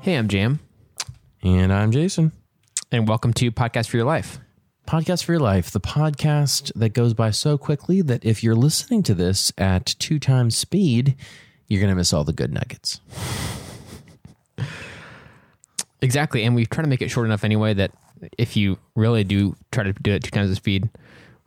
Hey, I'm Jam, And I'm Jason. and welcome to Podcast for Your Life. Podcast for Your Life, the podcast that goes by so quickly that if you're listening to this at two times speed, you're going to miss all the good nuggets. Exactly, and we've tried to make it short enough anyway that if you really do try to do it two times the speed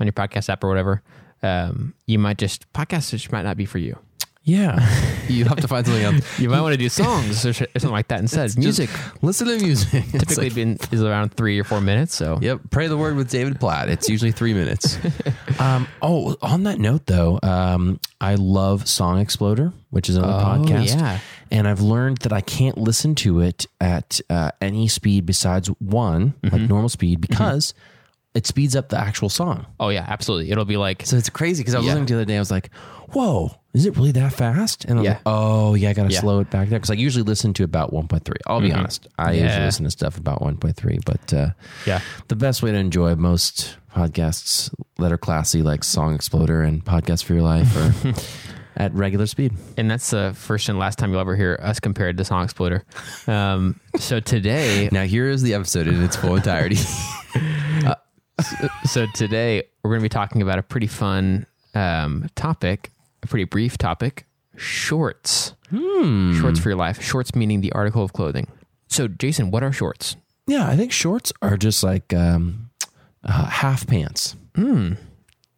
on your podcast app or whatever, um, you might just podcasts just might not be for you. Yeah. you have to find something else. You might want to do songs or sh- or something like that instead. Music Listen to music. It's typically like- been is around three or four minutes. So Yep, pray the word with David Platt. It's usually three minutes. um, oh, on that note, though, um, I love Song Exploder, which is another Oh, podcast, yeah. and I've learned that I can't listen to it at uh, any speed besides one, Mm-hmm. like normal speed, because it speeds up the actual song. oh yeah, absolutely. It'll be like So it's crazy because I was Yeah. listening to the other day. I was like, "Whoa, is it really that fast?" And I was Yeah. like, "Oh yeah, I got to Yeah. slow it back there." Because I usually listen to about 1.3. I'll be honest, I usually Yeah. listen to stuff about 1.3, but uh, yeah. the best way to enjoy most podcasts that are classy, like Song Exploder and Podcast for Your Life, are at regular speed. And that's the first and last time you'll ever hear us compared to Song Exploder. Um, so today, Now here is the episode in its full entirety. so today we're going to be talking about a pretty fun um, topic, a pretty brief topic: shorts. Shorts for your life. Shorts meaning the article of clothing. So, Jason, what are shorts? yeah, I think shorts are just like um, uh, half pants.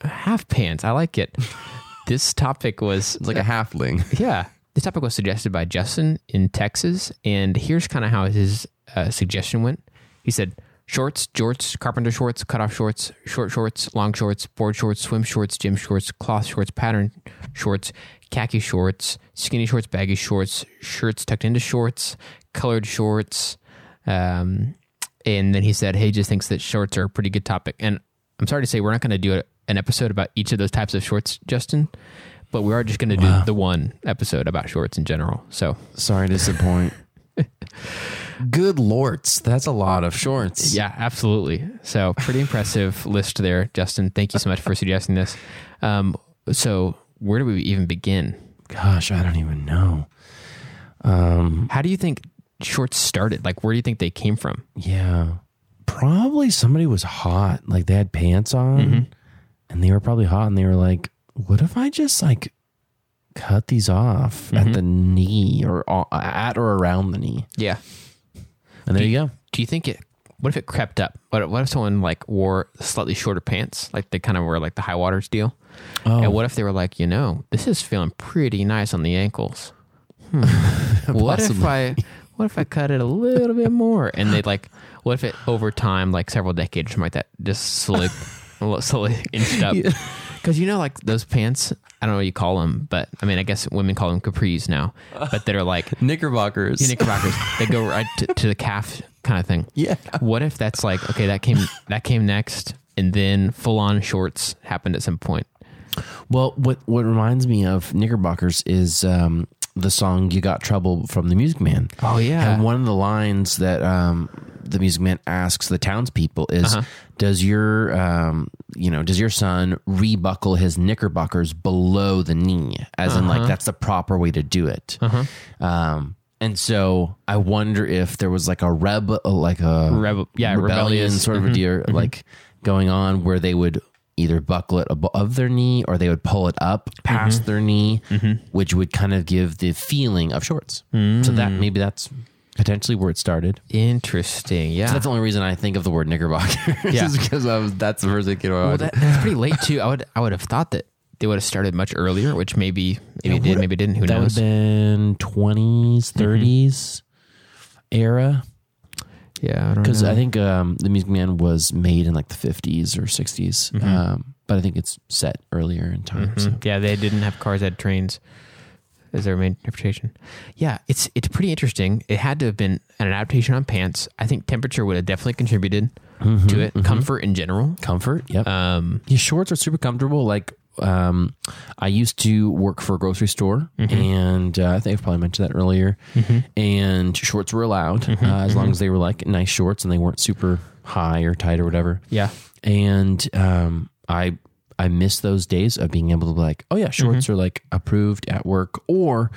Half pants. I like it. this topic was It's like a halfling. Yeah. This topic was suggested by Justin in Texas. And here's kind of how his uh, suggestion went. He said shorts, jorts, carpenter shorts, cutoff shorts, short shorts, long shorts, board shorts, swim shorts, gym shorts, cloth shorts, pattern shorts, khaki shorts, skinny shorts, baggy shorts, shirts tucked into shorts, colored shorts. Um, and then he said, hey, he just thinks that shorts are a pretty good topic. And I'm sorry to say, we're not going to do a, an episode about each of those types of shorts, Justin, but we are just going to do the one episode about shorts in general. So, Sorry to disappoint. Good lords, that's a lot of shorts. yeah, absolutely. So, pretty impressive list there, Justin. Thank you so much for suggesting this. Um, so, where do we even begin? Gosh, I don't even know. Um, How do you think shorts started? Like, where do you think they came from? yeah, probably somebody was hot. Like they had pants on, and they were probably hot, and they were like, "What if I just like cut these off at the knee or o- at or around the knee?" Yeah. And there you go. Do you think it? What if it crept up? What, what if someone like wore slightly shorter pants, like they kind of wore like the high waters deal? Oh. And what if they were like, you know, this is feeling pretty nice on the ankles. Hmm. what if I, what if I cut it a little bit more? And they'd like, what if it over time, like several decades, or something like that, just slowly, a little slowly inched up? Because you know, like those pants, I don't know what you call them, but I mean, I guess women call them capris now, but they're like Knickerbockers. knickerbockers. they go right to, to the calf kind of thing. Yeah. What if that's like okay, that came that came next, and then full on shorts happened at some point. Well, what what reminds me of Knickerbockers is um, the song "You Got Trouble" from the Music Man. Oh, yeah. and one of the lines that um, the Music Man asks the townspeople is, Uh-huh. "Does your um, you know does your son rebuckle his knickerbockers below the knee? As in, Uh-huh. like that's the proper way to do it." Um, and so I wonder if there was like a reb, like a yeah, rebellion. Mm-hmm. sort of a deal, like going on where they would either buckle it above their knee or they would pull it up past Mm-hmm. their knee, which would kind of give the feeling of shorts. So Mm. that maybe that's potentially where it started. Interesting. Yeah. That's the only reason I think of the word knickerbocker. Yeah. is because I was that's the first thing came to well, mind. that, that's pretty late too. I would I would have thought that they would have started much earlier, which maybe maybe it did, maybe it didn't. Who that would knows? have been 20s, 30s era. yeah, Because know. I think um, the Music Man was made in like the 50s or 60s. Mm-hmm. Um, but I think it's set earlier in time. so. Mhm. Yeah, they didn't have cars; they had trains. Is their main interpretation? Yeah, it's it's pretty interesting. It had to have been an adaptation on pants. I think temperature would have definitely contributed to it. Comfort in general. Comfort. Yep. Um, Yeah, shorts are super comfortable. Like, um, I used to work for a grocery store, and uh, I think I've probably mentioned that earlier. And shorts were allowed uh, as long as they were like nice shorts and they weren't super high or tight or whatever. yeah, And um, I I miss those days of being able to be like, oh yeah, shorts Mm-hmm. are like approved at work, or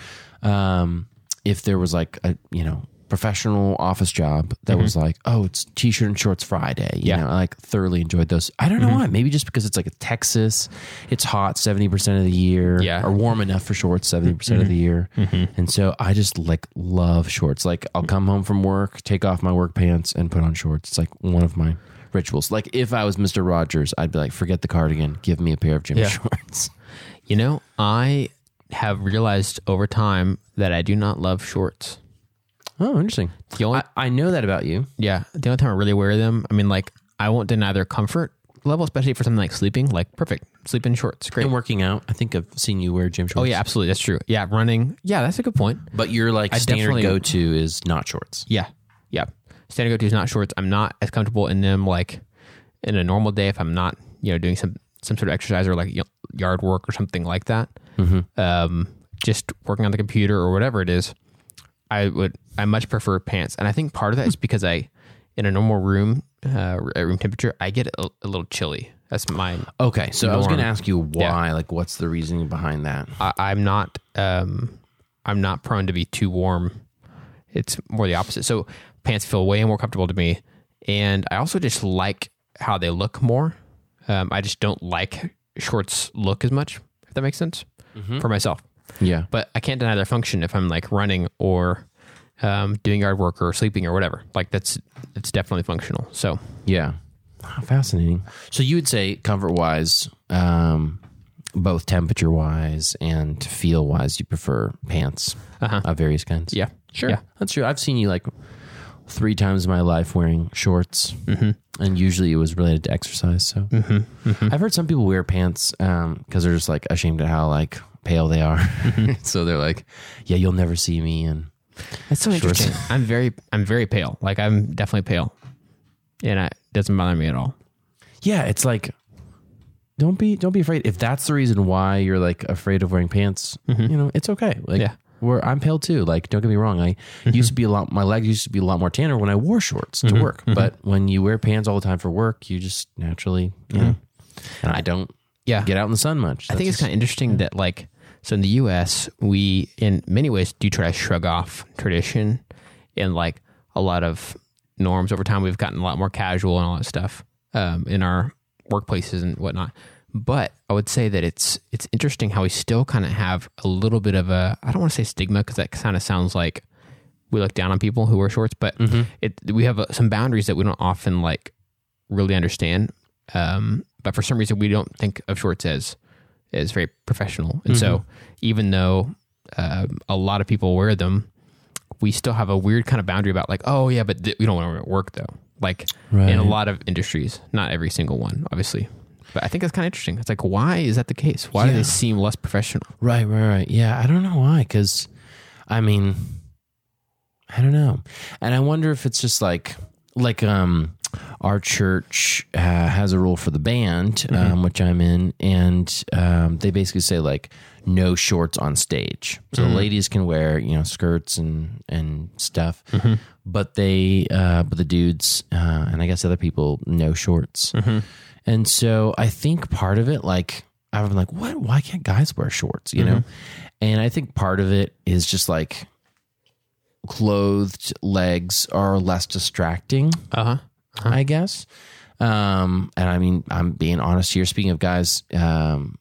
um, if there was like a you know professional office job that was like, oh, it's t-shirt and shorts Friday. You Mm-hmm. Yeah. Mm-hmm. know, I like thoroughly enjoyed those. I don't know why. Maybe just because it's like a Texas, it's hot seventy percent of the year, Yeah. Mm-hmm. or warm enough for shorts seventy percent of the year. And so I just like love shorts. Like I'll come home from work, take off my work pants, and put on shorts. It's like one of my rituals. Like if I was Mister Rogers, I'd be like, forget the cardigan, give me a pair of gym Yeah. shorts. You know, I have realized over time that I do not love shorts. Oh, interesting. The only I, I know that about you. yeah, the only time I really wear them, I mean, like I won't deny their comfort level, especially for something like sleeping. Like perfect, sleep in shorts, great. And working out, I think I've seen you wear gym shorts. Oh yeah, absolutely, that's true. Yeah, running. Yeah, that's a good point. But your like I standard definitely- go to is not shorts. Yeah, yeah. Standard go-to is not shorts. I'm not as comfortable in them like in a normal day if I'm not, you know, doing some some sort of exercise or like yard work or something like that. Um, just working on the computer or whatever it is. I would I much prefer pants, and I think part of that is because I in a normal room uh, at room temperature I get a, a little chilly. That's my Okay, so I was going to ask you why. Like, what's the reasoning behind that? I, I'm not um, I'm not prone to be too warm. It's more the opposite. So pants feel way more comfortable to me, and I also just like how they look more. Um, I just don't like shorts look as much. If that makes sense for myself, Yeah, but I can't deny their function if I'm like running or um, doing yard work or sleeping or whatever. Like that's it's definitely functional. So yeah, Ah, fascinating. So you would say comfort wise, um, both temperature wise and feel wise, you prefer pants Uh-huh. of various kinds. yeah, Sure, Yeah. that's true. I've seen you like three times in my life wearing shorts, mm-hmm. and usually it was related to exercise. So Mm-hmm. I've heard some people wear pants because they're just like ashamed at how like pale they are. Mm-hmm. so they're like, "Yeah, you'll never see me." And That's so interesting. I'm very I'm very pale. Like I'm definitely pale, and it doesn't bother me at all. yeah, it's like don't be don't be afraid. If that's the reason why you're like afraid of wearing pants, you know, it's okay. Like Mm-hmm. Yeah. Mm-hmm. where I'm pale too. Like don't get me wrong, I used to be a lot. My legs used to be a lot more tanner when I wore shorts to work. But when you wear pants all the time for work, you just naturally, you know. And I don't Mm-hmm. Yeah, get out in the sun much. I think it's kind of interesting that like so in the U.S. we in many ways do try to shrug off tradition and like a lot of norms over time. We've gotten a lot more casual and all that stuff um, in our workplaces and whatnot. But I would say that it's it's interesting how we still kind of have a little bit of a I don't want to say stigma because that kind of sounds like we look down on people who wear shorts, but it we have uh, some boundaries that we don't often like really understand. Um, but for some reason, we don't think of shorts as as very professional, and so even though um, a lot of people wear them, we still have a weird kind of boundary about like, oh yeah, but th- we don't want to work though. Like Right. in a lot of industries, not every single one, obviously. But I think that's kind of interesting. It's like, why is that the case? Why do Yeah. they seem less professional? Right, right, right. Yeah, I don't know why. Because, I mean, I don't know, and I wonder if it's just like, like, um, our church uh, has a rule for the band, um, which I'm in, and um, they basically say like no shorts on stage. So the ladies can wear you know skirts and and stuff, but they uh, but the dudes uh, and I guess other people no shorts. And so I think part of it, like I'm like, what? Why can't guys wear shorts? You know, and I think part of it is just like clothed legs are less distracting. Uh huh. I guess. Um, and I mean, I'm being honest here. Speaking of guys, um,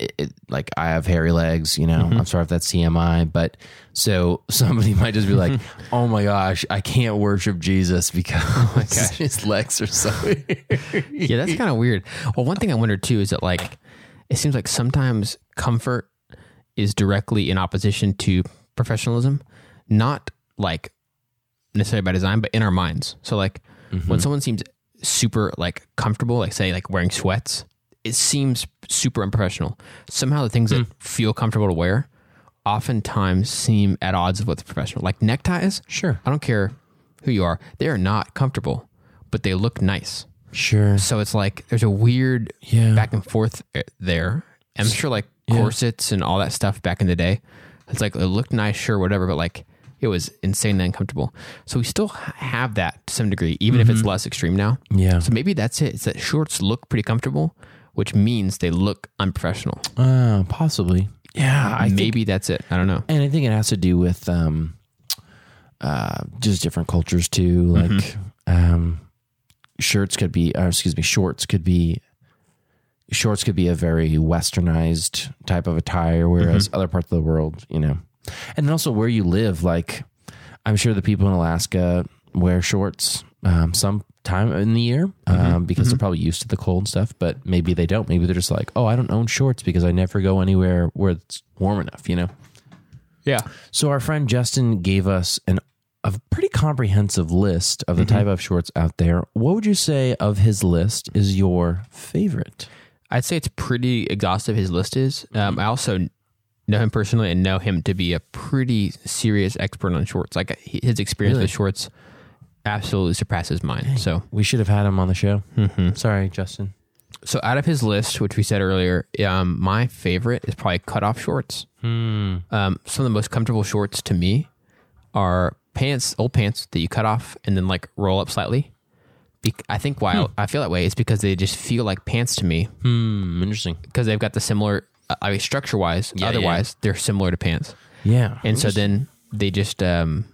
it, it, like I have hairy legs, you know, mm-hmm. I'm sorry if that's TMI, but so somebody might just be like, oh my gosh, I can't worship Jesus because oh his legs are so yeah, that's kind of weird. Well, one thing I wonder too is that like it seems like sometimes comfort is directly in opposition to professionalism, not like necessarily by design, but in our minds. So like when mm-hmm. someone seems super like comfortable, like say like wearing sweats, it seems super unprofessional. Somehow the things that hmm. feel comfortable to wear oftentimes seem at odds with what's professional. Like neckties, Sure. I don't care who you are, they are not comfortable, but they look nice. Sure. So it's like there's a weird Yeah. back and forth eh, there. I'm sure like corsets and all that stuff back in the day. It's like it looked nice, sure, whatever, but like it was insanely uncomfortable. So we still have that to some degree, even if it's mm-hmm. less extreme now. Yeah. So maybe that's it. It's that shorts look pretty comfortable, which means they look unprofessional. Uh, possibly. Yeah. I think maybe that's it. I don't know. And I think it has to do with um, uh, just different cultures too. Like um, shirts could be, or excuse me, shorts could be. Shorts could be a very westernized type of attire, whereas other parts of the world, you know, and also where you live. Like, I'm sure the people in Alaska wear shorts um, some time in the year mm-hmm. um, because they're mm-hmm. probably used to the cold and stuff. But maybe they don't. Maybe they're just like, oh, I don't own shorts because I never go anywhere where it's warm enough. You know. Yeah. So our friend Justin gave us an a pretty comprehensive list of the mm-hmm. type of shorts out there. What would you say of his list is your favorite? I'd say it's pretty exhaustive. His list is. Um, I also know him personally and know him to be a pretty serious expert on shorts. Like uh, his experience Really? with shorts absolutely surpasses mine. So, We should have had him on the show. Sorry, Justin. so out of his list, which we said earlier, um, my favorite is probably cutoff shorts. Um, some of the most comfortable shorts to me are pants, old pants that you cut off and then like roll up slightly. Be- I think why I feel that way is because they just feel like pants to me Hmm, interesting. because they've got the similar. uh, I mean, structure wise, Yeah, otherwise they're similar to pants, Yeah. and so then they just um,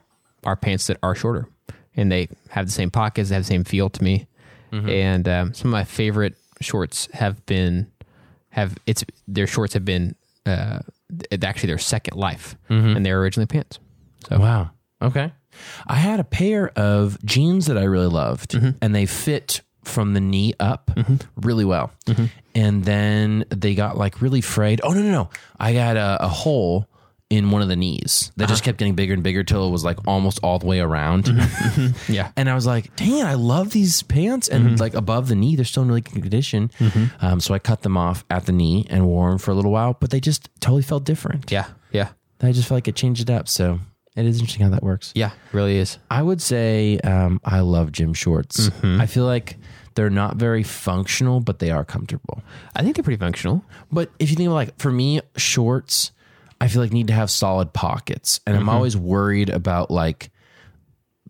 are pants that are shorter, and they have the same pockets, they have the same feel to me, mm-hmm. and um, some of my favorite shorts have been have it's their shorts have been uh, actually their second life, mm-hmm. and they're originally pants. So Wow. Okay. I had a pair of jeans that I really loved, mm-hmm. and they fit from the knee up really well. And then they got like really frayed. Oh, no, no, no. I got a, a hole in one of the knees that just kept getting bigger and bigger till it was like almost all the way around. yeah, And I was like, dang, I love these pants. And like above the knee, they're still in really good condition. Um, so I cut them off at the knee and wore them for a little while, but they just totally felt different. yeah, yeah, I just felt like it changed it up. So it is interesting how that works. yeah. Really is. I would say um, I love gym shorts. Mm-hmm. I feel like they're not very functional, but they are comfortable. I think they're pretty functional. But if you think about like for me, shorts, I feel like need to have solid pockets, and Mm-hmm. I'm always worried about like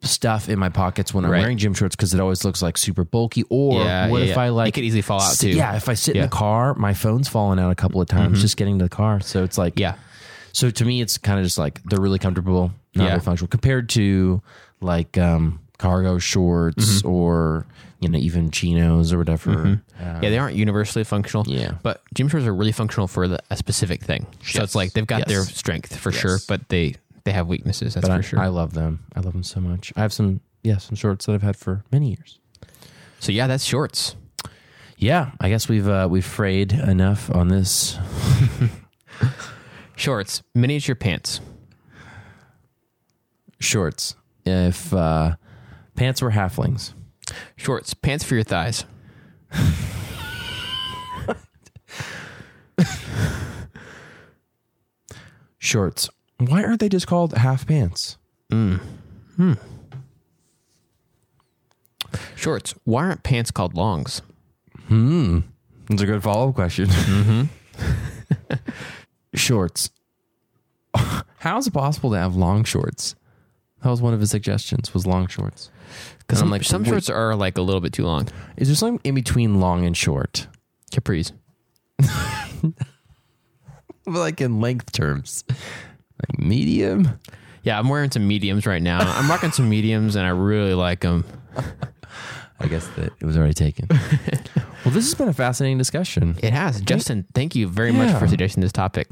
stuff in my pockets when I'm Right. wearing gym shorts because it always looks like super bulky. Or Yeah, what yeah, if yeah. I like It could easily fall out, sit- too. Yeah, if I sit in. Mm-hmm. the car, my phone's fallen out a couple of times just getting to the car. So it's like Yeah, so to me, it's kind of just like they're really comfortable, not very functional compared to like um, cargo shorts Mm-hmm. or you know even chinos or whatever. yeah. They aren't universally functional. Yeah. but gym shorts are really functional for the, a specific thing. So it's like they've got Yes. their strength for sure, but they they have weaknesses. That's But for I, sure. I love them. I love them so much. I have some yeah some shorts that I've had for many years. so yeah, that's shorts. Yeah, I guess we've uh, we've frayed enough on this. Shorts, miniature pants. Shorts. If uh, pants were halflings, Shorts, pants for your thighs. shorts. Why aren't they just called half pants? Hmm. Shorts, why aren't pants called longs? Hmm. That's a good follow up question. Hmm. shorts. How is it possible to have long shorts? That was one of his suggestions. Was long shorts. Because Some, I'm like, some shorts are like a little bit too long. Is there something in between long and short? Capris. Like in length terms, like medium. Yeah, I'm wearing some mediums right now. I'm rocking some mediums, and I really like them. I guess that it was already taken. well, this has been a fascinating discussion. It has. Justin, thank you very much for suggesting this topic.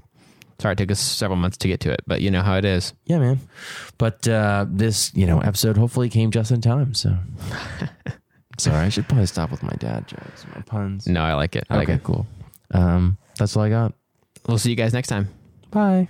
Sorry, it took us several months to get to it, but you know how it is. Yeah, man. But uh, this, you know, episode hopefully came just in time. So, sorry, I should probably stop with my dad jokes, my puns. No, I like it. I like okay, it. cool. Um, that's all I got. We'll see you guys next time. Bye.